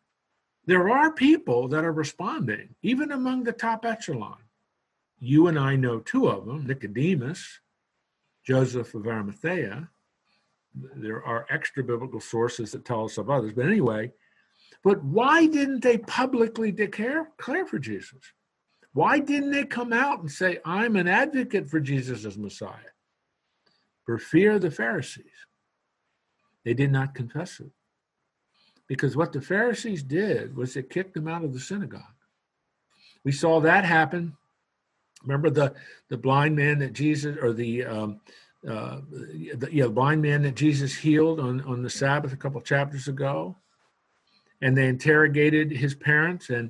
there are people that are responding, even among the top echelon. You and I know two of them Nicodemus, Joseph of Arimathea. There are extra biblical sources that tell us of others. But anyway, but why didn't they publicly declare, declare for Jesus? Why didn't they come out and say, I'm an advocate for Jesus as Messiah? For fear of the Pharisees. They did not confess it. Because what the Pharisees did was they kicked them out of the synagogue. We saw that happen. Remember the, the blind man that Jesus, or the, um, uh, the yeah, blind man that Jesus healed on, on the Sabbath a couple chapters ago? And they interrogated his parents, and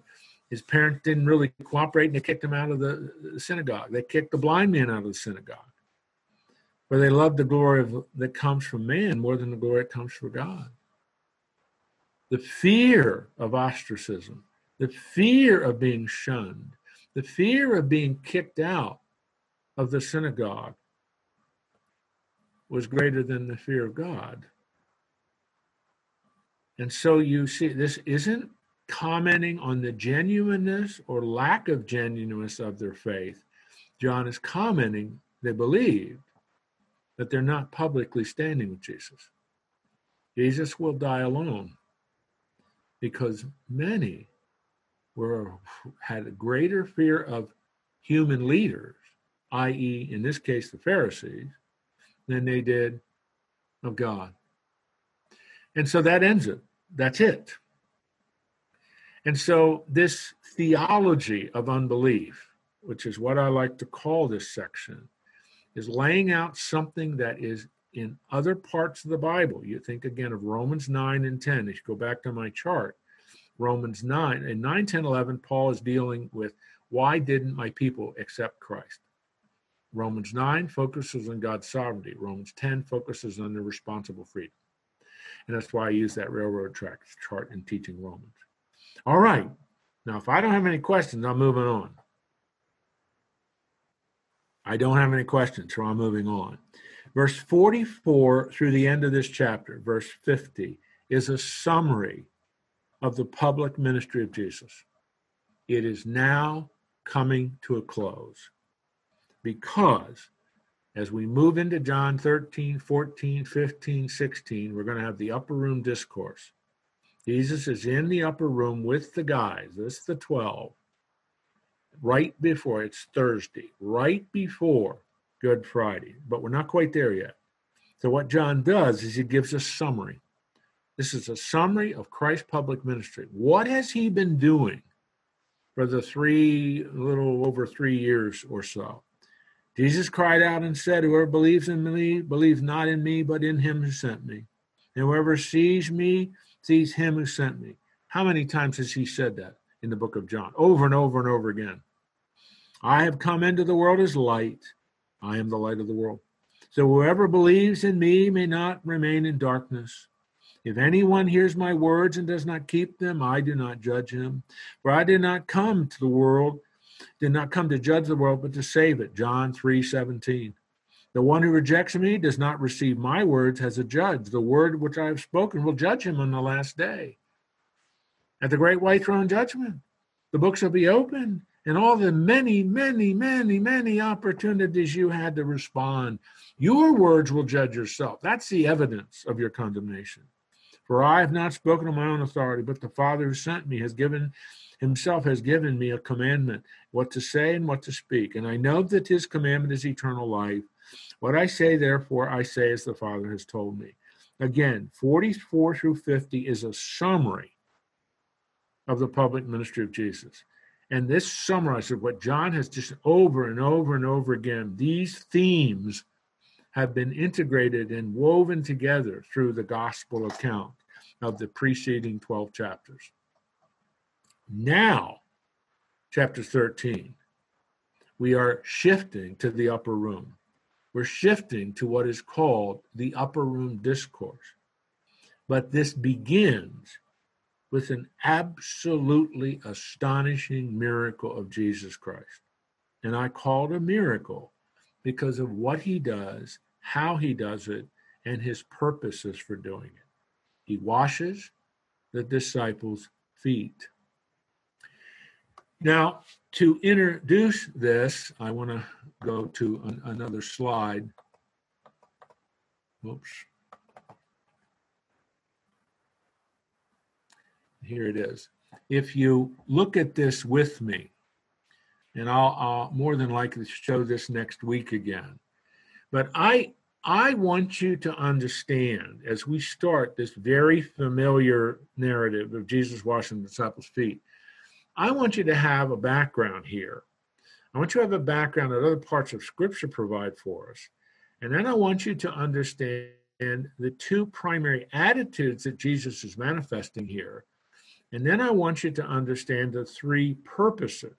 his parents didn't really cooperate, and they kicked him out of the synagogue. They kicked the blind man out of the synagogue for they love the glory of, that comes from man more than the glory that comes from God. The fear of ostracism, the fear of being shunned, the fear of being kicked out of the synagogue was greater than the fear of God. And so you see, this isn't commenting on the genuineness or lack of genuineness of their faith. John is commenting they believed, that they're not publicly standing with Jesus. Jesus will die alone because many were had a greater fear of human leaders, i.e., in this case, the Pharisees, than they did of God. And so that ends it. That's it. And so this theology of unbelief, which is what I like to call this section, is laying out something that is in other parts of the Bible. You think again of Romans 9 and 10. If you go back to my chart, Romans 9 and 9, 10, 11, Paul is dealing with why didn't my people accept Christ? Romans 9 focuses on God's sovereignty. Romans 10 focuses on the responsible freedom. And that's why I use that railroad tracks chart in teaching Romans. All right. Now, if I don't have any questions, I'm moving on. I don't have any questions, so I'm moving on. Verse 44 through the end of this chapter, verse 50, is a summary of the public ministry of Jesus. It is now coming to a close because as we move into John 13, 14, 15, 16, we're going to have the upper room discourse. Jesus is in the upper room with the guys, this is the 12, right before it's Thursday, right before Good Friday, but we're not quite there yet. So, what John does is he gives a summary. This is a summary of Christ's public ministry. What has he been doing for the three, little over three years or so? Jesus cried out and said, Whoever believes in me believes not in me, but in him who sent me. And whoever sees me sees him who sent me. How many times has he said that in the book of John? Over and over and over again. I have come into the world as light. I am the light of the world. So whoever believes in me may not remain in darkness. If anyone hears my words and does not keep them, I do not judge him. For I did not come to the world did not come to judge the world, but to save it. John 3 17. The one who rejects me does not receive my words as a judge. The word which I have spoken will judge him on the last day. At the great white throne judgment, the books will be opened, and all the many, many, many, many opportunities you had to respond, your words will judge yourself. That's the evidence of your condemnation. For I have not spoken on my own authority, but the Father who sent me has given himself has given me a commandment what to say and what to speak. And I know that his commandment is eternal life. What I say, therefore, I say as the Father has told me. Again, 44 through 50 is a summary of the public ministry of Jesus. And this summarizes what John has just over and over and over again. These themes have been integrated and woven together through the gospel account of the preceding 12 chapters. Now, chapter 13, we are shifting to the upper room. We're shifting to what is called the upper room discourse. But this begins with an absolutely astonishing miracle of Jesus Christ. And I call it a miracle because of what he does, how he does it, and his purposes for doing it. He washes the disciples' feet. Now, to introduce this, I want to go to an, another slide. Oops. Here it is. If you look at this with me, and I'll, I'll more than likely show this next week again, but I I want you to understand as we start this very familiar narrative of Jesus washing the disciples' feet I want you to have a background here. I want you to have a background that other parts of Scripture provide for us. And then I want you to understand the two primary attitudes that Jesus is manifesting here. And then I want you to understand the three purposes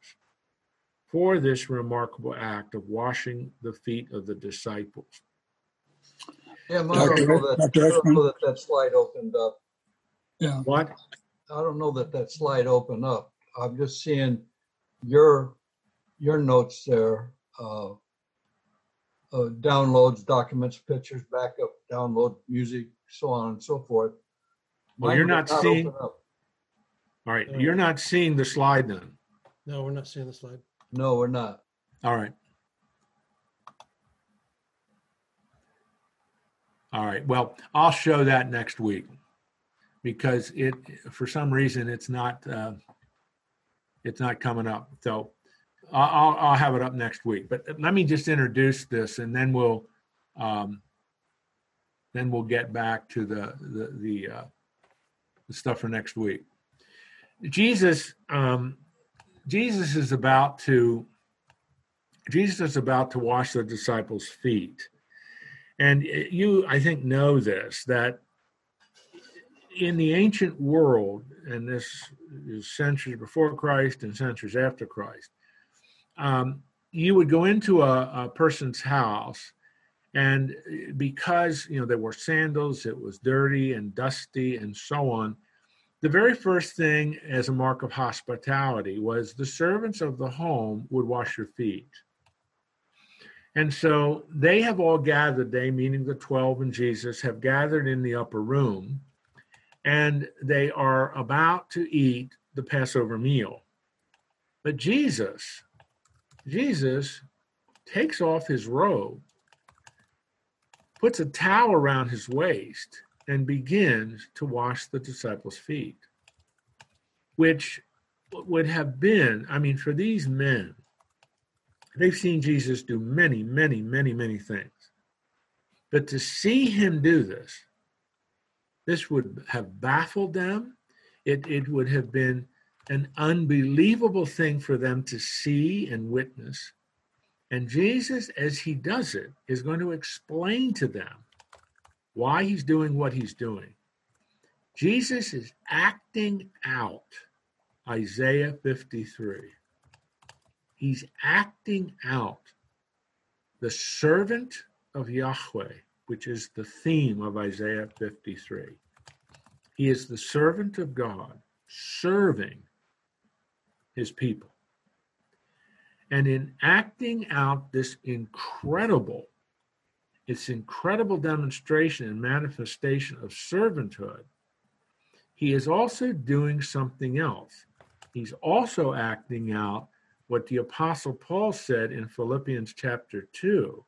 for this remarkable act of washing the feet of the disciples. Yeah, I don't, know that, I don't know that that slide opened up. Yeah. What? I don't know that that slide opened up. I'm just seeing your your notes there. Uh, uh, downloads, documents, pictures, backup, download music, so on and so forth. Well, you're not, not seeing. All right, you're not seeing the slide then. No, we're not seeing the slide. No, we're not. All right. All right. Well, I'll show that next week because it, for some reason, it's not. Uh, it's not coming up. So I'll, I'll have it up next week. But let me just introduce this, and then we'll um, then we'll get back to the the the, uh, the stuff for next week. Jesus um, Jesus is about to Jesus is about to wash the disciples' feet, and you I think know this that in the ancient world, and this is centuries before Christ and centuries after Christ, um, you would go into a, a, person's house, and because you know there were sandals, it was dirty and dusty and so on. The very first thing, as a mark of hospitality, was the servants of the home would wash your feet. And so they have all gathered, they meaning the 12 and Jesus, have gathered in the upper room and they are about to eat the Passover meal. But Jesus, Jesus takes off his robe, puts a towel around his waist, and begins to wash the disciples' feet, which would have been, I mean, for these men, they've seen Jesus do many, many, many, many things. But to see him do this, this would have baffled them. It, it would have been an unbelievable thing for them to see and witness. And Jesus, as he does it, is going to explain to them why he's doing what he's doing. Jesus is acting out Isaiah 53. He's acting out the servant of Yahweh, which is the theme of Isaiah 53. He is the servant of God, serving his people. And in acting out this incredible, its incredible demonstration and manifestation of servanthood, he is also doing something else. He's also acting out what the Apostle Paul said in Philippians chapter 2.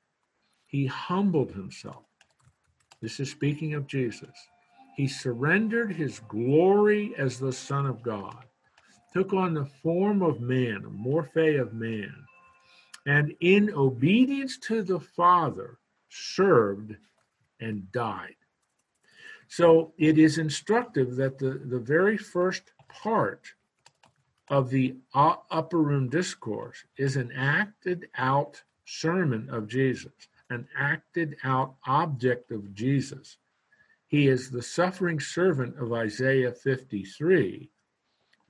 He humbled himself. This is speaking of Jesus. He surrendered his glory as the Son of God took on the form of man, a morphe of man, and in obedience to the Father, served and died. So it is instructive that the, the very first part of the upper room discourse is an acted out sermon of Jesus, an acted out object of Jesus. He is the suffering servant of Isaiah 53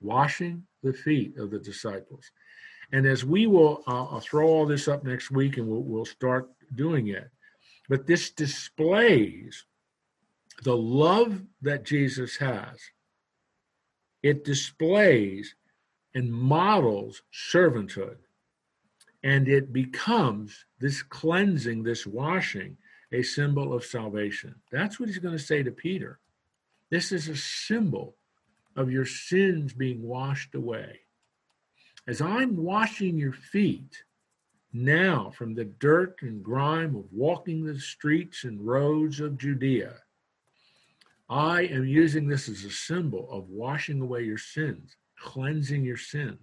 washing the feet of the disciples. And as we will, uh, I'll throw all this up next week and we'll, we'll start doing it. But this displays the love that Jesus has. It displays and models servanthood. And it becomes this cleansing, this washing, a symbol of salvation. That's what he's going to say to Peter. This is a symbol of your sins being washed away. As I'm washing your feet now from the dirt and grime of walking the streets and roads of Judea, I am using this as a symbol of washing away your sins, cleansing your sins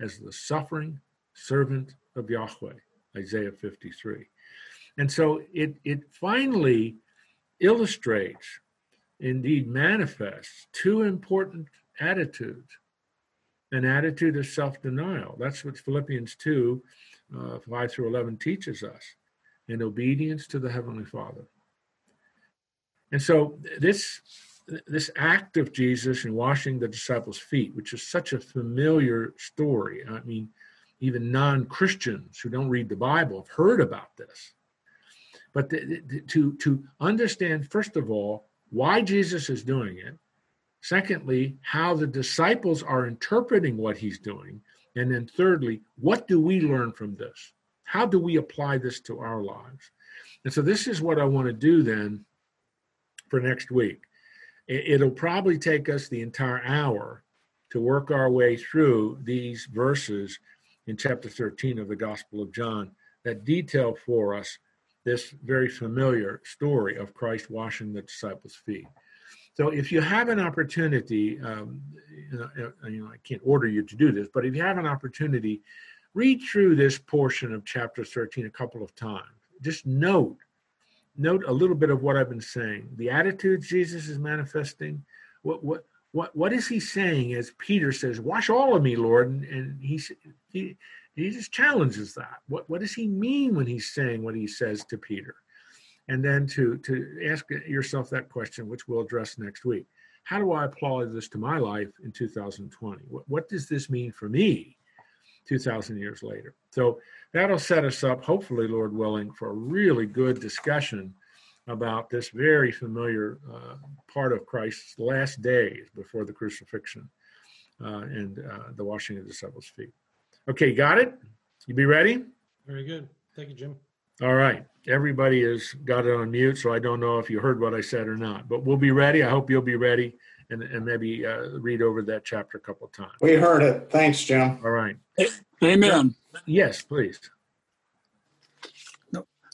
as the suffering servant of Yahweh, Isaiah 53. And so it, it finally illustrates indeed manifests two important attitudes an attitude of self denial. That's what Philippians 2 uh, 5 through 11 teaches us in obedience to the Heavenly Father. And so this this act of Jesus in washing the disciples' feet, which is such a familiar story. I mean, even non-Christians who don't read the Bible have heard about this. But the, the, to to understand, first of all, why Jesus is doing it. Secondly, how the disciples are interpreting what he's doing. And then thirdly, what do we learn from this? How do we apply this to our lives? And so this is what I want to do then for next week. It'll probably take us the entire hour to work our way through these verses in chapter 13 of the Gospel of John that detail for us this very familiar story of Christ washing the disciples' feet. So if you have an opportunity, um, you, know, uh, you know, I can't order you to do this, but if you have an opportunity, read through this portion of chapter 13 a couple of times. Just note, note a little bit of what I've been saying. The attitudes Jesus is manifesting. What what what what is he saying as Peter says, "Wash all of me, Lord," and, and he he he just challenges that. What, what does he mean when he's saying what he says to Peter? And then to, to ask yourself that question, which we'll address next week. How do I apply this to my life in 2020? What, what does this mean for me 2,000 years later? So that'll set us up, hopefully, Lord willing, for a really good discussion about this very familiar uh, part of Christ's last days before the crucifixion uh, and uh, the washing of the disciples' feet. Okay, got it? You be ready? Very good. Thank you, Jim. All right. Everybody has got it on mute, so I don't know if you heard what I said or not. But we'll be ready. I hope you'll be ready and, and maybe uh, read over that chapter a couple of times. We heard it. Thanks, Jim. All right. Amen. Yes, please.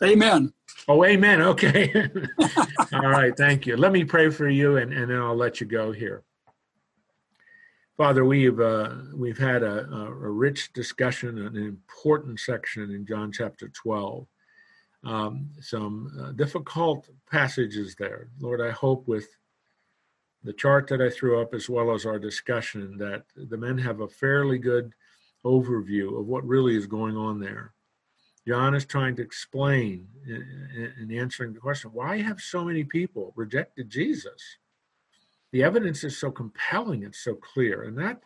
Amen. Oh, amen. Okay. [LAUGHS] All right. Thank you. Let me pray for you, and, and then I'll let you go here. Father, we've uh, we've had a, a, a rich discussion, an important section in John chapter twelve. Um, some uh, difficult passages there, Lord. I hope with the chart that I threw up, as well as our discussion, that the men have a fairly good overview of what really is going on there. John is trying to explain in, in answering the question why have so many people rejected Jesus? The evidence is so compelling, it's so clear. And that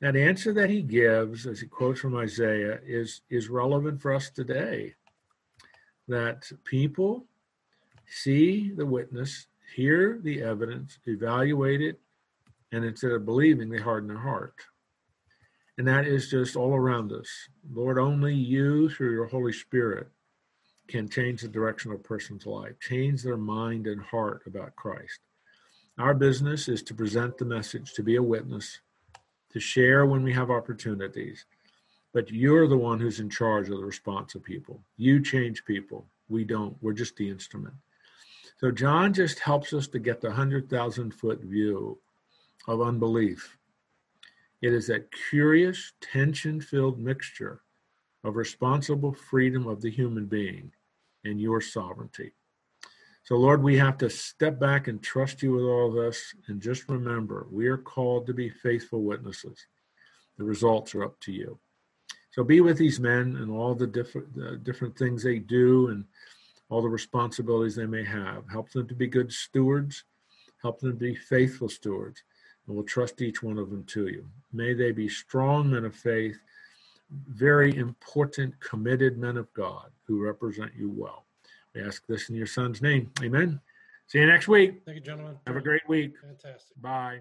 that answer that he gives, as he quotes from Isaiah, is, is relevant for us today. That people see the witness, hear the evidence, evaluate it, and instead of believing, they harden their heart. And that is just all around us. Lord, only you, through your Holy Spirit, can change the direction of a person's life, change their mind and heart about Christ. Our business is to present the message, to be a witness, to share when we have opportunities. But you're the one who's in charge of the response of people. You change people. We don't. We're just the instrument. So John just helps us to get the 100,000 foot view of unbelief it is that curious, tension filled mixture of responsible freedom of the human being and your sovereignty. So, Lord, we have to step back and trust you with all of this. And just remember, we are called to be faithful witnesses. The results are up to you. So, be with these men and all the different, uh, different things they do and all the responsibilities they may have. Help them to be good stewards, help them to be faithful stewards and we'll trust each one of them to you. May they be strong men of faith, very important, committed men of God who represent you well. We ask this in your son's name. Amen. See you next week. Thank you, gentlemen. Have a great week. Fantastic. Bye.